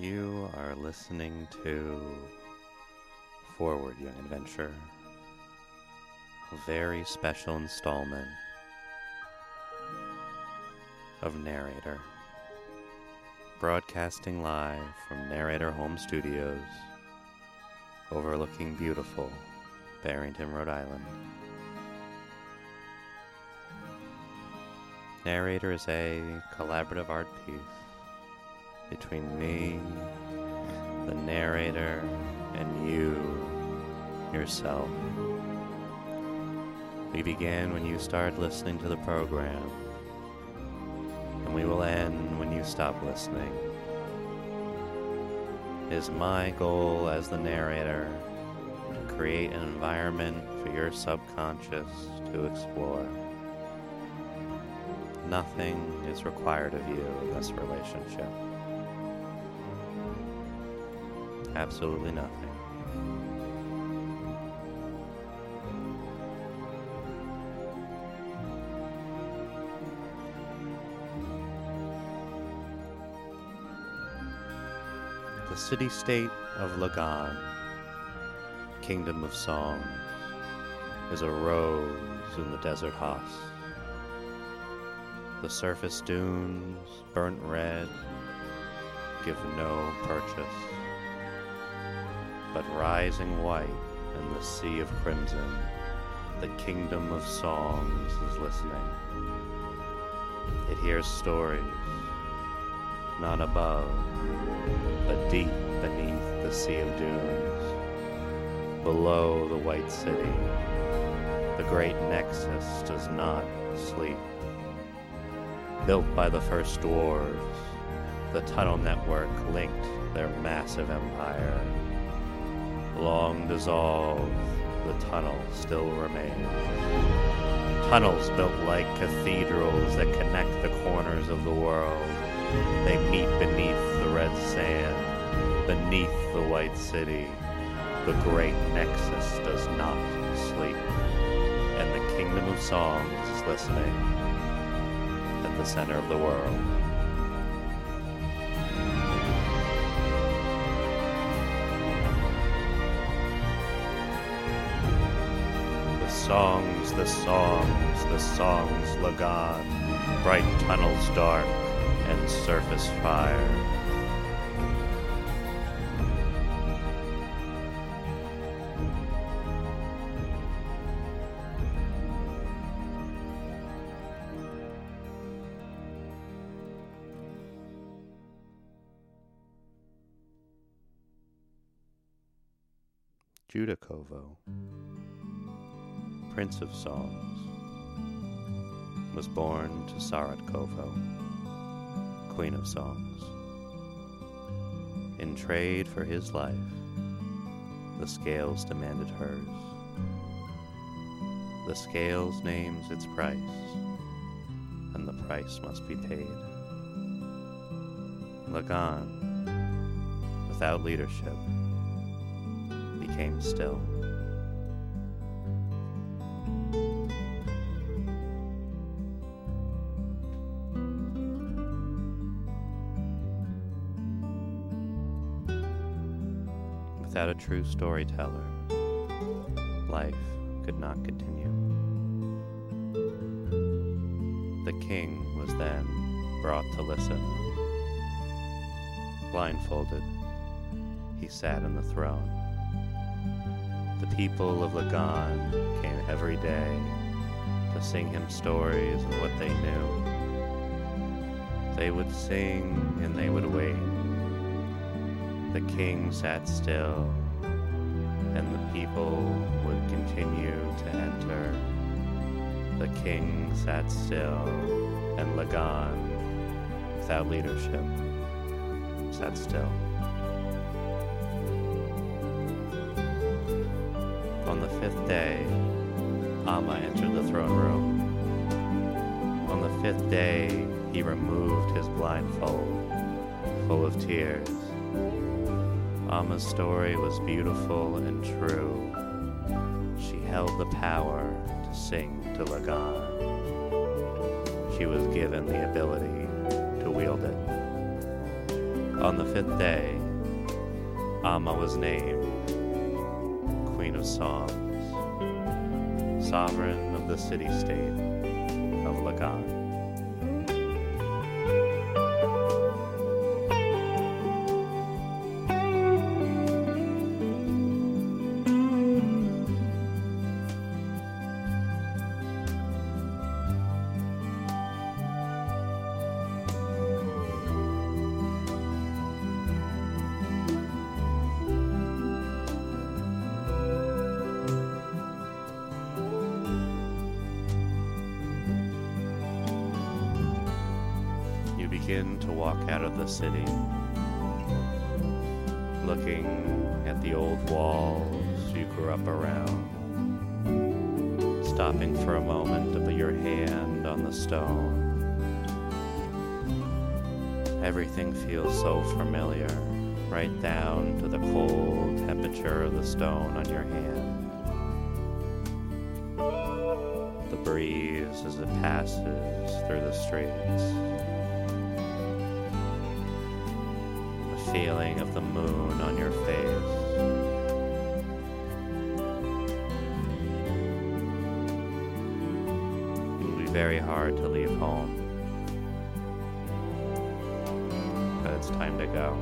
You are listening to Forward Young adventurer. a very special installment of Narrator, broadcasting live from Narrator Home Studios, overlooking beautiful Barrington, Rhode Island. Narrator is a collaborative art piece between me, the narrator, and you, yourself. We began when you started listening to the program, and we will end when you stop listening. It is my goal as the narrator to create an environment for your subconscious to explore. Nothing is required of you in this relationship. Absolutely nothing. The city state of Lagan, Kingdom of Songs, is a rose in the desert Haas. The surface dunes, burnt red, give no purchase but rising white in the sea of crimson, the kingdom of songs is listening. It hears stories, none above, but deep beneath the sea of dunes, below the white city. The great nexus does not sleep. Built by the first dwarves, the tunnel network linked their massive empire long dissolved, the tunnel still remains. Tunnels built like cathedrals that connect the corners of the world. They meet beneath the red sand, beneath the white city. The great nexus does not sleep, and the kingdom of songs is listening at the center of the world. Songs, the songs, the songs, Lagan, bright tunnels dark, and surface fire. Judakovo. Prince of Songs, was born to Sarat Kovo, Queen of Songs. In trade for his life, the scales demanded hers. The scales names its price, and the price must be paid. Lagan, without leadership, became still. True storyteller, life could not continue. The king was then brought to listen. Blindfolded, he sat on the throne. The people of Lagan came every day to sing him stories of what they knew. They would sing and they would wait the king sat still, and the people would continue to enter. The king sat still, and Lagan, without leadership, sat still. On the fifth day, Amma entered the throne room. On the fifth day, he removed his blindfold, full of tears. Amma's story was beautiful and true. She held the power to sing to Lagan. She was given the ability to wield it. On the fifth day, Amma was named Queen of Songs, sovereign of the city-state of walk out of the city, looking at the old walls you grew up around, stopping for a moment to put your hand on the stone. Everything feels so familiar, right down to the cold temperature of the stone on your hand. The breeze as it passes through the streets. Feeling of the moon on your face. It will be very hard to leave home. But it's time to go.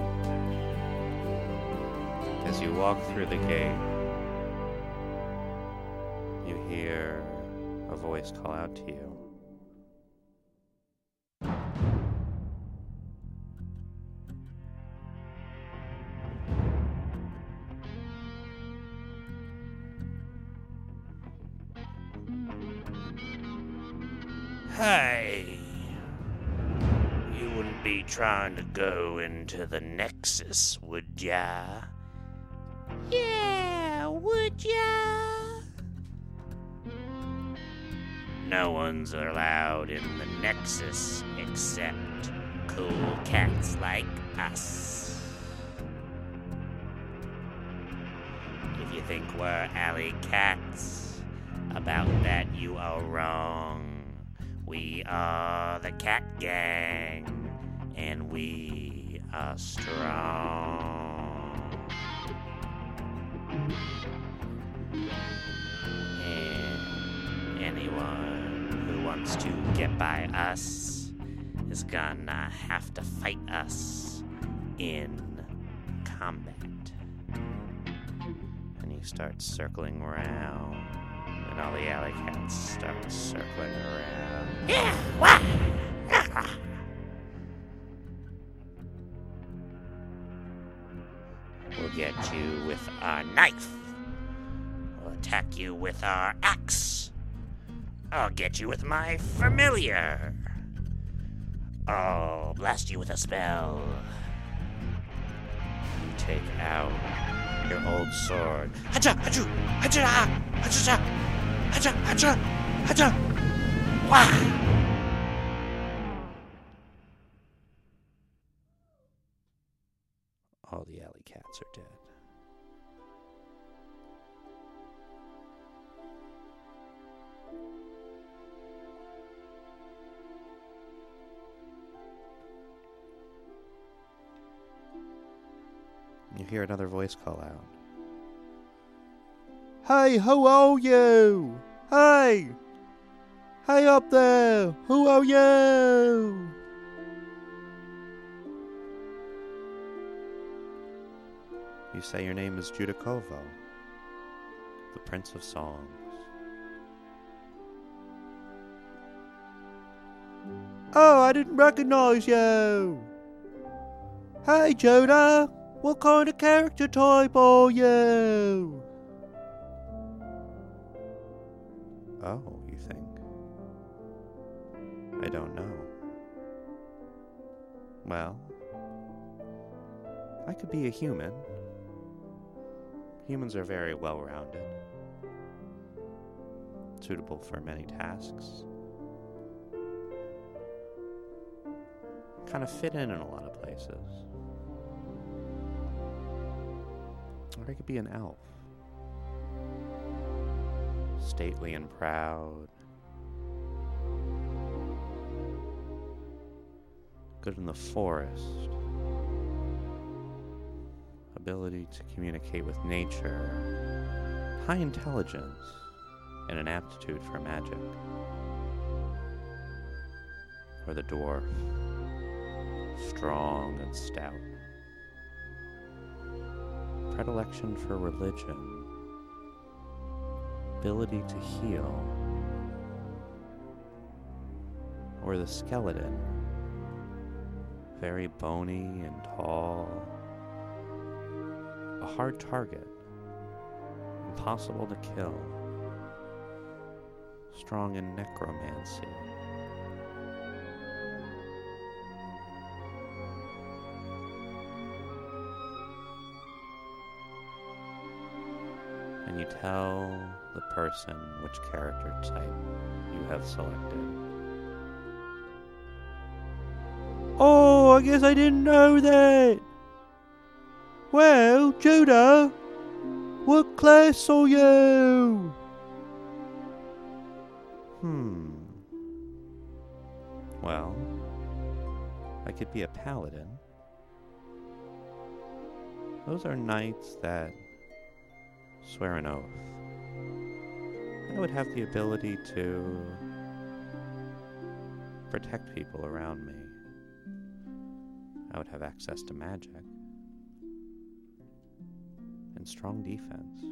As you walk through the gate, you hear a voice call out to you. Trying to go into the Nexus, would ya? Yeah, would ya? No one's allowed in the Nexus except cool cats like us. If you think we're alley cats, about that you are wrong. We are the Cat Gang, and we are strong. And anyone who wants to get by us is gonna have to fight us in combat. And you start circling around, and all the alley cats start circling around. Yeah! Wah! Get you with our knife. We'll attack you with our axe. I'll get you with my familiar. I'll blast you with a spell. You take out your old sword. Hacha! Hachu! Hacha! Hacha! Hacha! Hacha! Hacha! Wah! Cats are dead. You hear another voice call out. Hey, who are you? Hey! Hey up there! Who are you? You say your name is Judicovo, the Prince of Songs. Oh, I didn't recognize you! Hey, Judah! What kind of character type are you? Oh, you think? I don't know. Well, I could be a human. Humans are very well rounded. suitable for many tasks. Kind of fit in in a lot of places. Or I could be an elf. Stately and proud. Good in the forest. Ability to communicate with nature. High intelligence and an aptitude for magic. Or the dwarf. Strong and stout predilection for religion, ability to heal, or the skeleton, very bony and tall, a hard target, impossible to kill, strong in necromancy. and you tell the person which character type you have selected. Oh, I guess I didn't know that. Well, Judah, what class are you? Hmm. Well, I could be a paladin. Those are knights that swear an oath. I would have the ability to protect people around me. I would have access to magic and strong defense.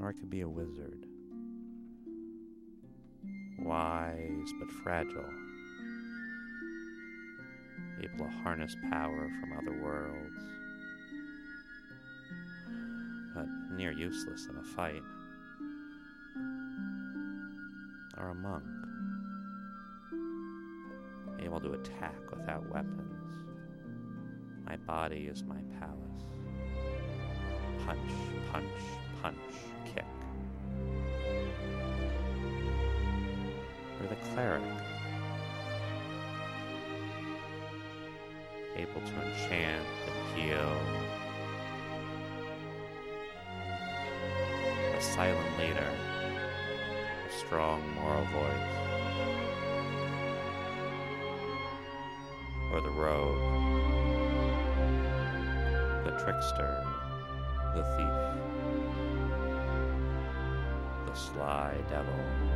Or I could be a wizard. Wise but fragile. Able to harness power from other worlds but near useless in a fight. Or a monk, able to attack without weapons. Body is my palace. Punch, punch, punch, kick. Or the cleric, able to enchant and heal A silent leader, a strong moral voice, or the the trickster, the thief, the sly devil.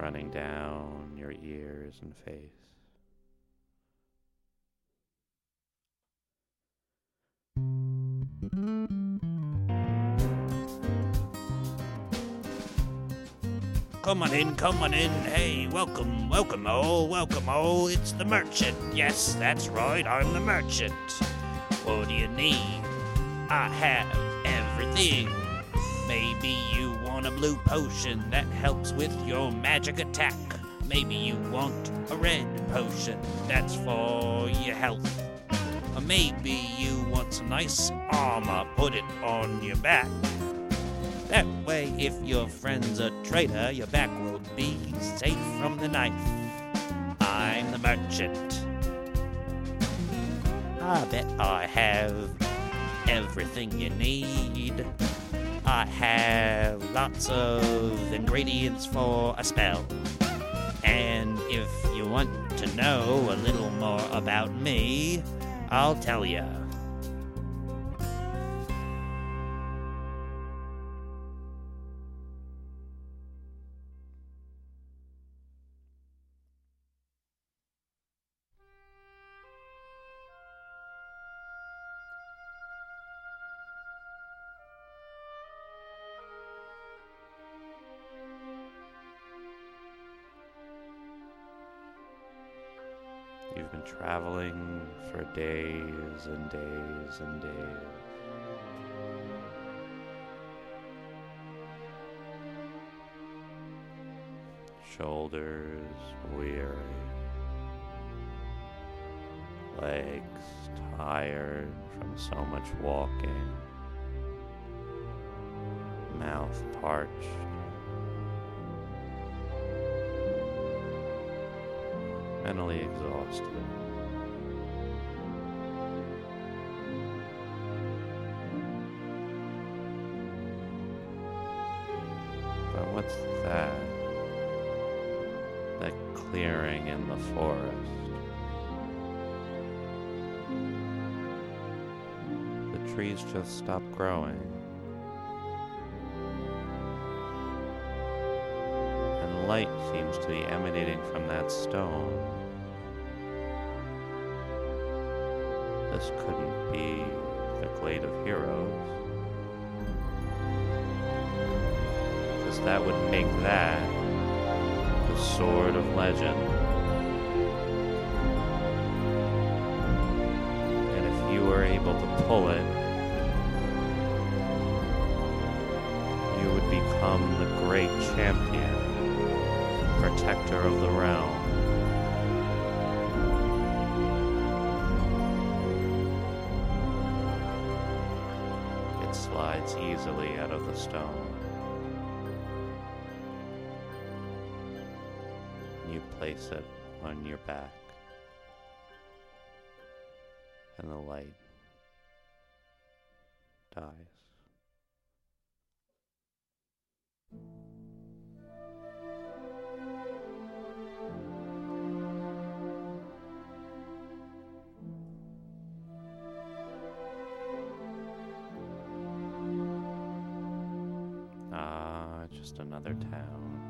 Running down your ears and face. Come on in, come on in. Hey, welcome, welcome all, welcome all. It's the merchant. Yes, that's right, I'm the merchant. What do you need? I have everything. Maybe you want a blue potion that helps with your magic attack. Maybe you want a red potion that's for your health. Or maybe you want some nice armor, put it on your back. That way, if your friend's a traitor, your back will be safe from the knife. I'm the merchant. I bet I have everything you need. I have lots of ingredients for a spell. And if you want to know a little more about me, I'll tell you. You've traveling for days and days and days. Shoulders weary, legs tired from so much walking, mouth parched. Mentally exhausted. But what's that? That clearing in the forest. The trees just stop growing. Light seems to be emanating from that stone. This couldn't be the Glade of Heroes. Because that would make that the Sword of Legend. And if you were able to pull it, you would become the great champion, protector of the realm. It slides easily out of the stone. You place it on your back, and the light dies. Just another town.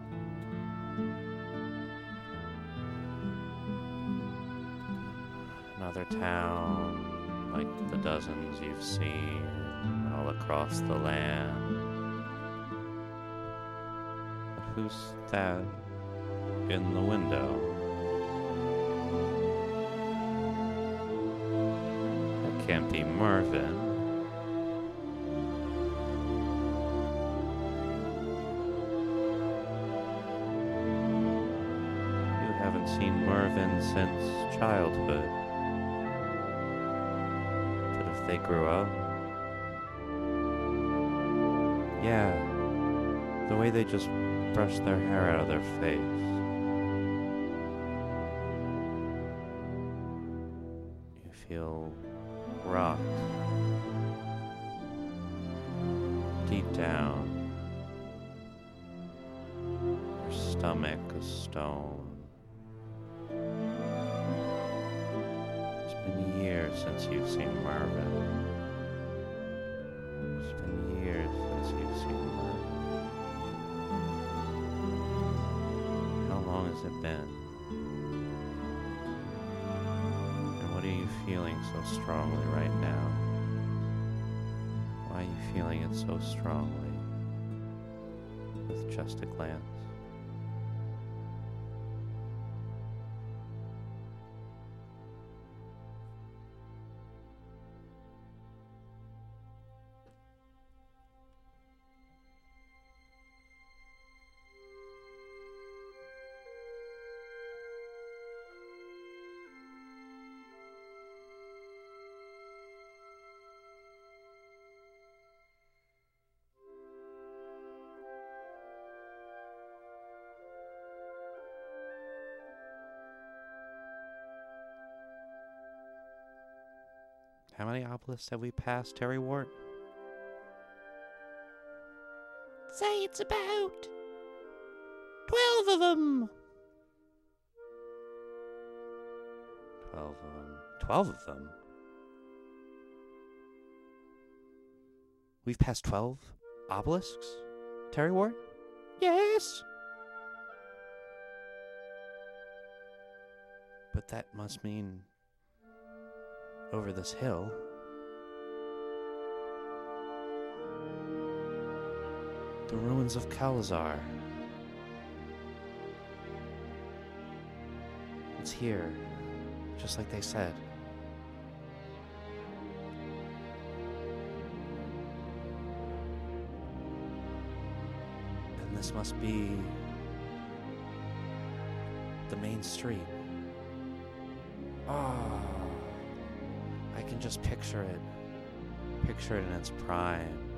Another town like the dozens you've seen all across the land. But who's that in the window? That can't be Mervyn. Grew up. Yeah, the way they just brush their hair out of their face. Since you've seen Marvin. It's been years since you've seen Marvin. How long has it been? And what are you feeling so strongly right now? Why are you feeling it so strongly? With just a glance? Many obelisks have we passed, Terry Wart? Say it's about twelve of them. Twelve of them. Twelve of them? We've passed twelve obelisks, Terry Wart? Yes. But that must mean over this hill. The ruins of Kalazar. It's here, Just like they said. And this must be the main street. Oh, I can just picture it. Picture it in its prime.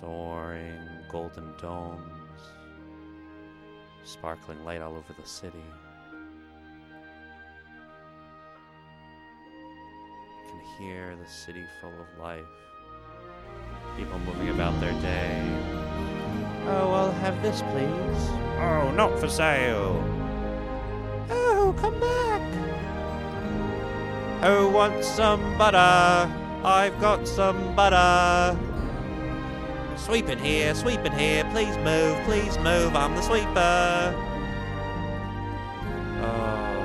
Soaring golden domes, sparkling light all over the city. You can hear the city full of life. People moving about their day. Oh, I'll have this, please. Oh, not for sale. Oh, come back. Who wants some butter? I've got some butter. Sweeping here, sweeping here. Please move, please move. I'm the sweeper. Oh,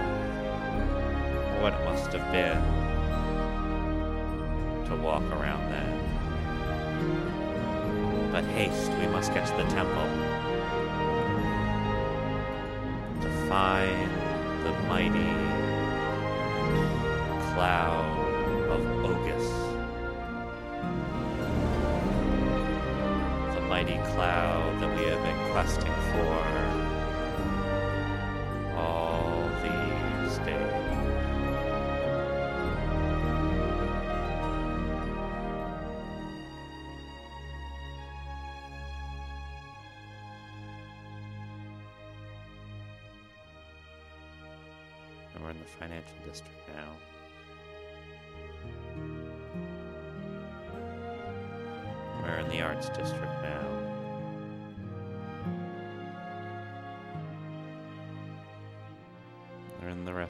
what it must have been to walk around there. But haste, we must get to the temple to find the mighty cloud mighty cloud that we have been questing for all these days. And we're in the financial district now. We're in the arts district now.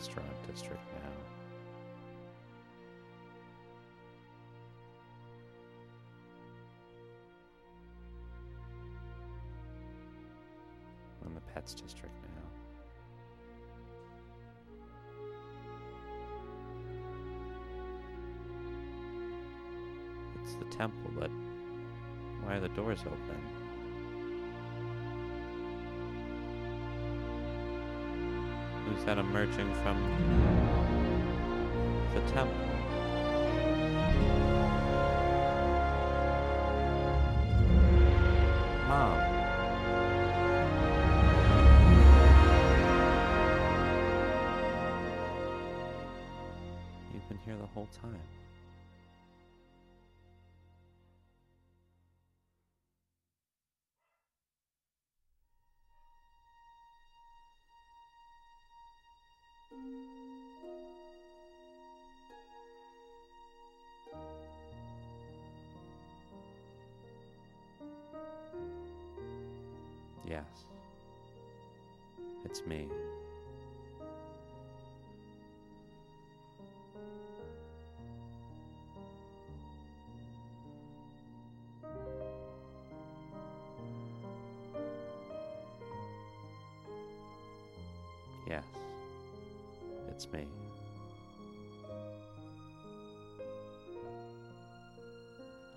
Restaurant district now. We're in the pets district now. It's the temple, but why are the doors open? That emerging from the temple? Mom. You've been here the whole time. Yes. It's me. Yes. It's me.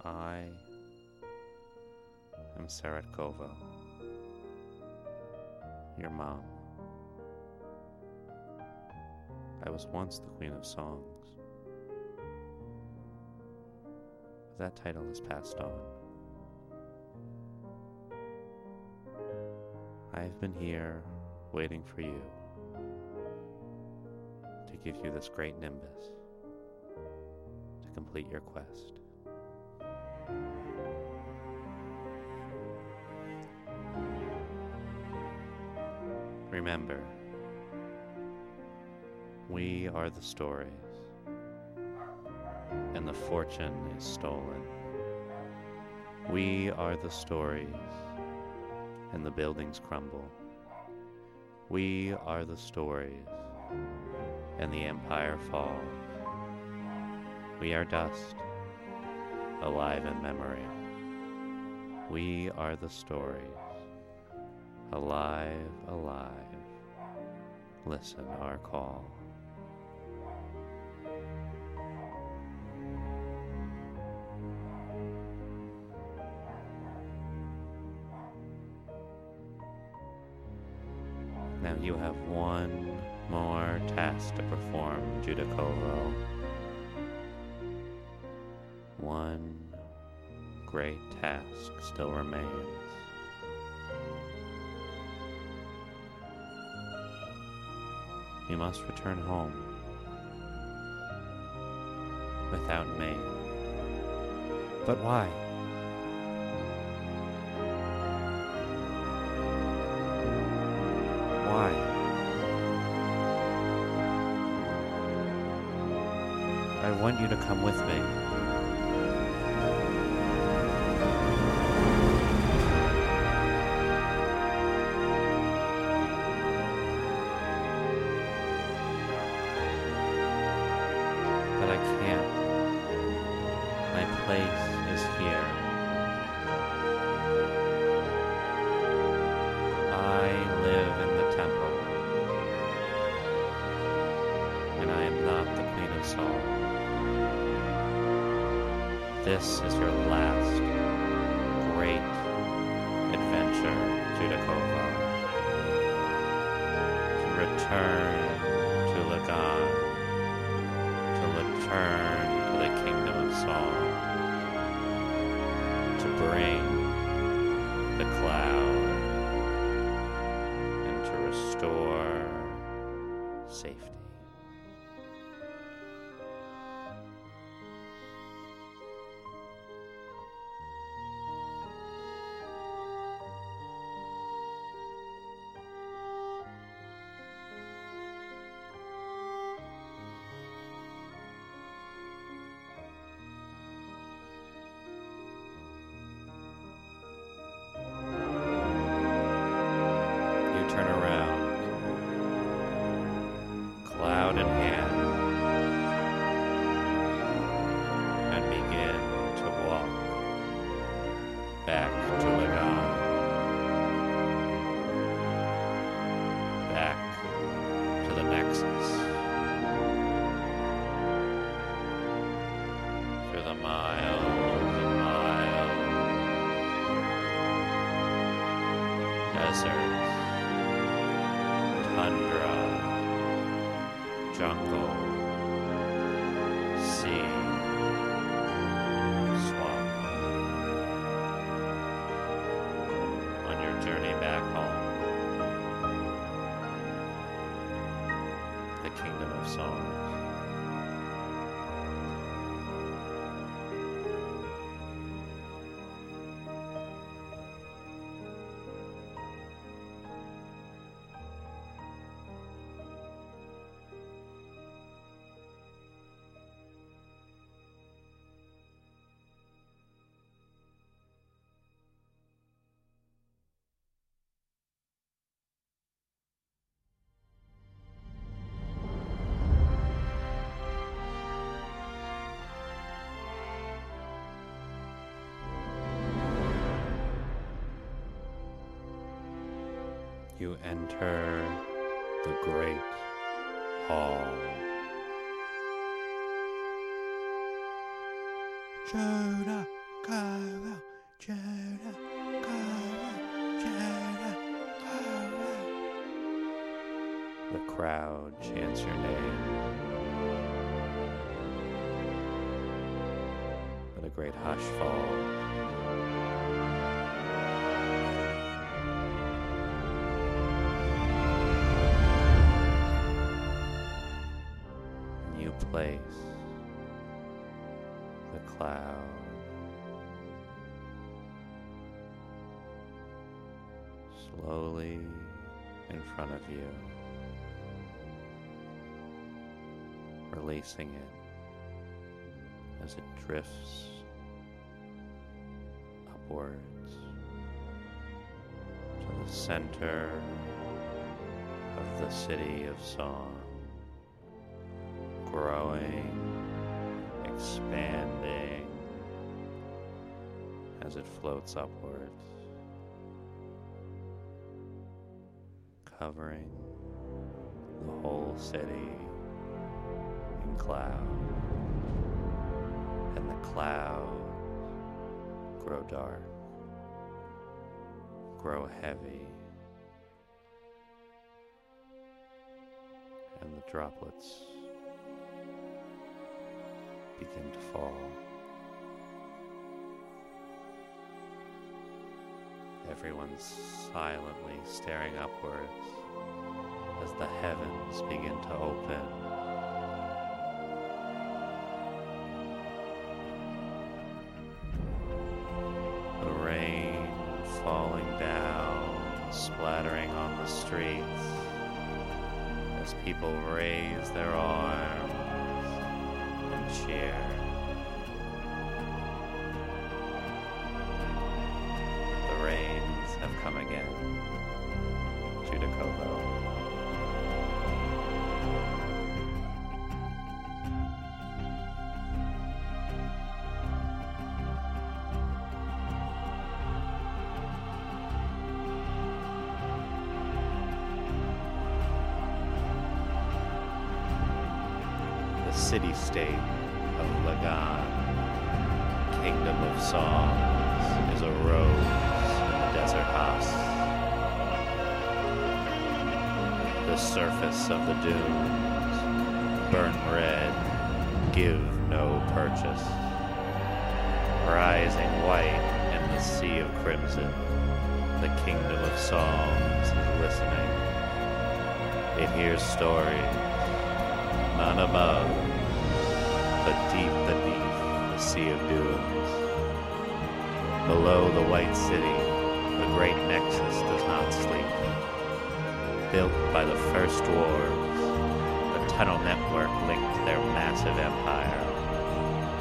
I am Sarat Kovo, your mom. I was once the Queen of Songs. But that title has passed on. I have been here waiting for you to give you this great nimbus to complete your quest. Remember, we are the stories, and the fortune is stolen. We are the stories, and the buildings crumble. We are the stories, and the empire falls. We are dust, alive in memory. We are the stories, alive, alive. Listen our call. You must return home without me. But why? Why? I want you to come with me. To jungle, You enter the great hall. Judah, Kyle, Judah, Kyle, Judah, Kyle. The crowd chants your name. But a great hush falls. Slowly in front of you, releasing it as it drifts upwards to the center of the city of song, growing, expanding as it floats upwards. Covering the whole city in cloud. And the clouds grow dark, grow heavy, and the droplets begin to fall. Everyone's silently staring upwards as the heavens begin to open. The rain falling down, splattering on the streets as people raise their arms and cheer. The city-state of Lagan, kingdom of songs, is a rose in the desert house. The surface of the dunes, burn red, give no purchase. Rising white in the sea of crimson, the kingdom of songs is listening. It hears stories none above, but deep beneath the sea of dunes. Below the white city, the great nexus does not sleep. Built by the first wars, the tunnel network linked their massive empire.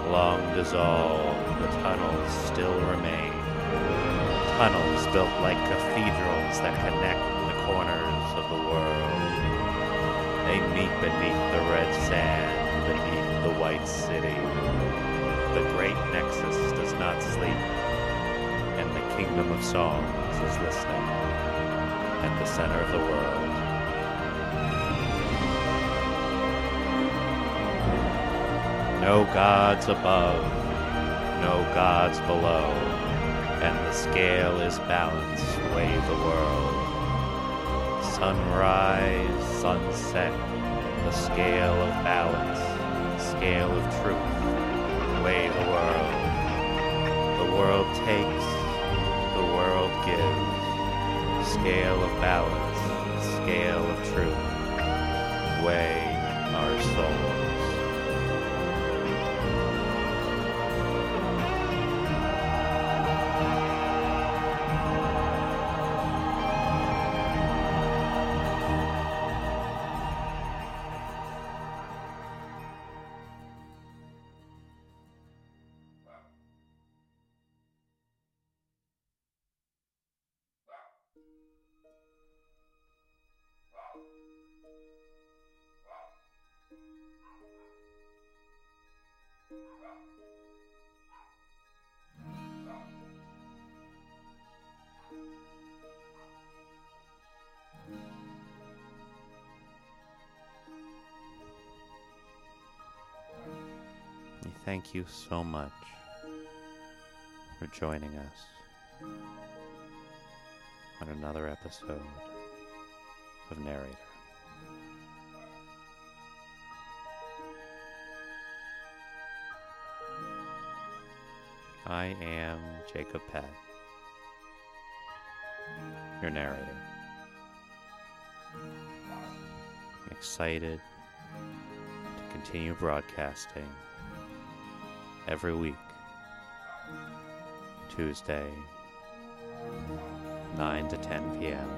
Long dissolved, the tunnels still remain. Tunnels built like cathedrals that connect the corners of the world. They meet beneath the red sand, the city. The great nexus does not sleep, and the kingdom of songs is listening at the center of the world. No gods above, no gods below, and the scale is balanced, weigh the world sunrise, sunset, the scale of balance, scale of truth, weigh the world. The world takes, the world gives, scale of balance, scale of truth, weigh our souls. Thank you so much for joining us on another episode of Narrator. I am Jacob Pett, your narrator. I'm excited to continue broadcasting every week, Tuesday, 9 to 10 p.m.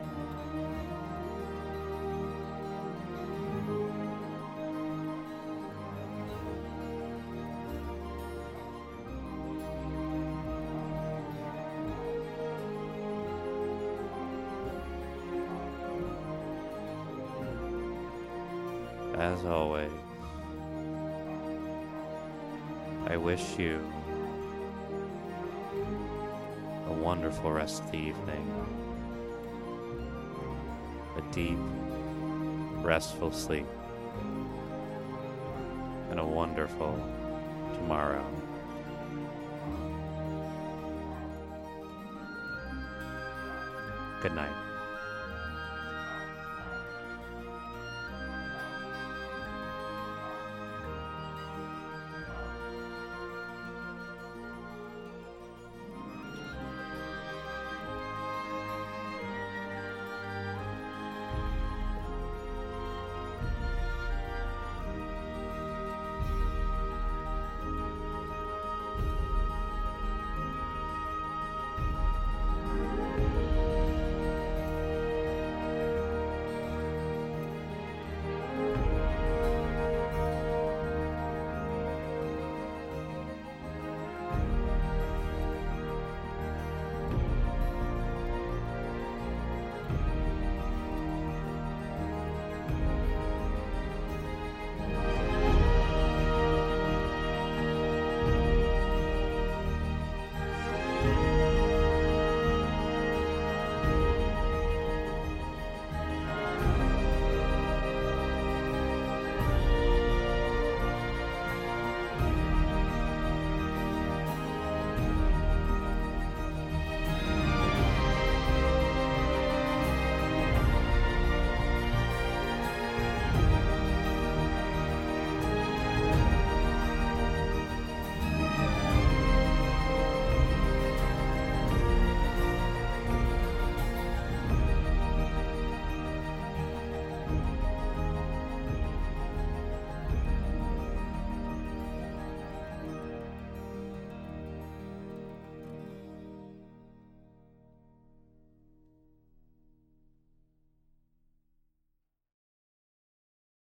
As always, I wish you a wonderful rest of the evening, a deep, restful sleep, and a wonderful tomorrow. Good night.